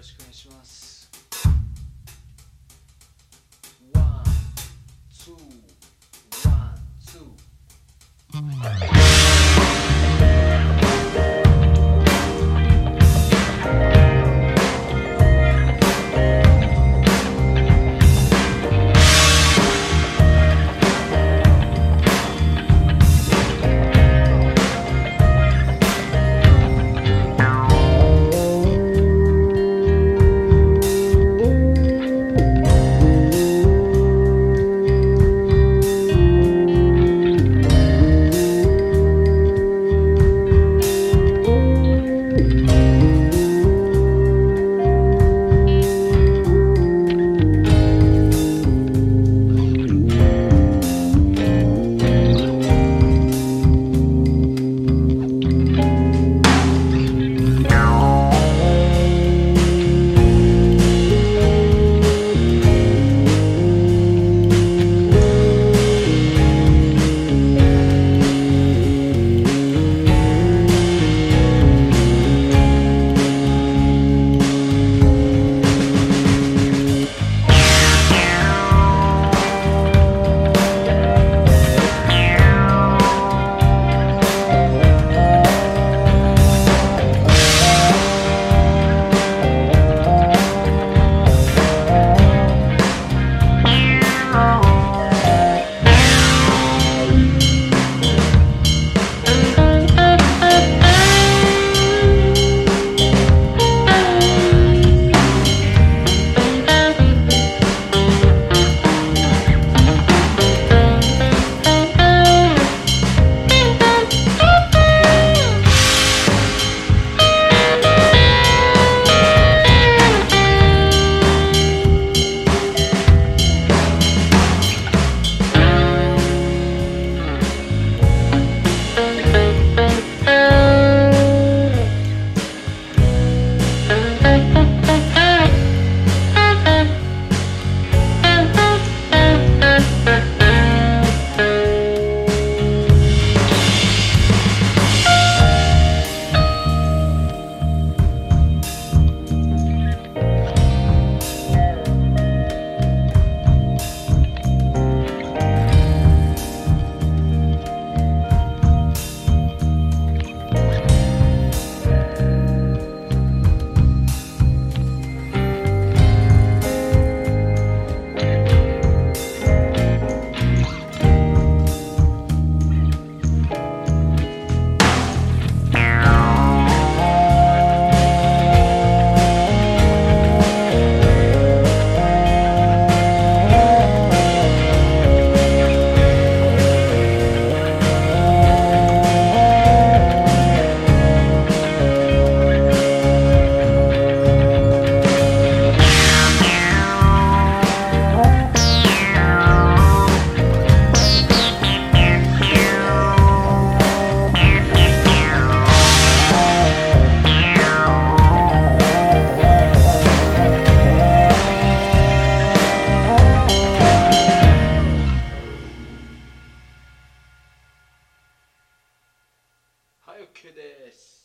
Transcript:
ろしくお願いします。ワンツーワンツー。けです。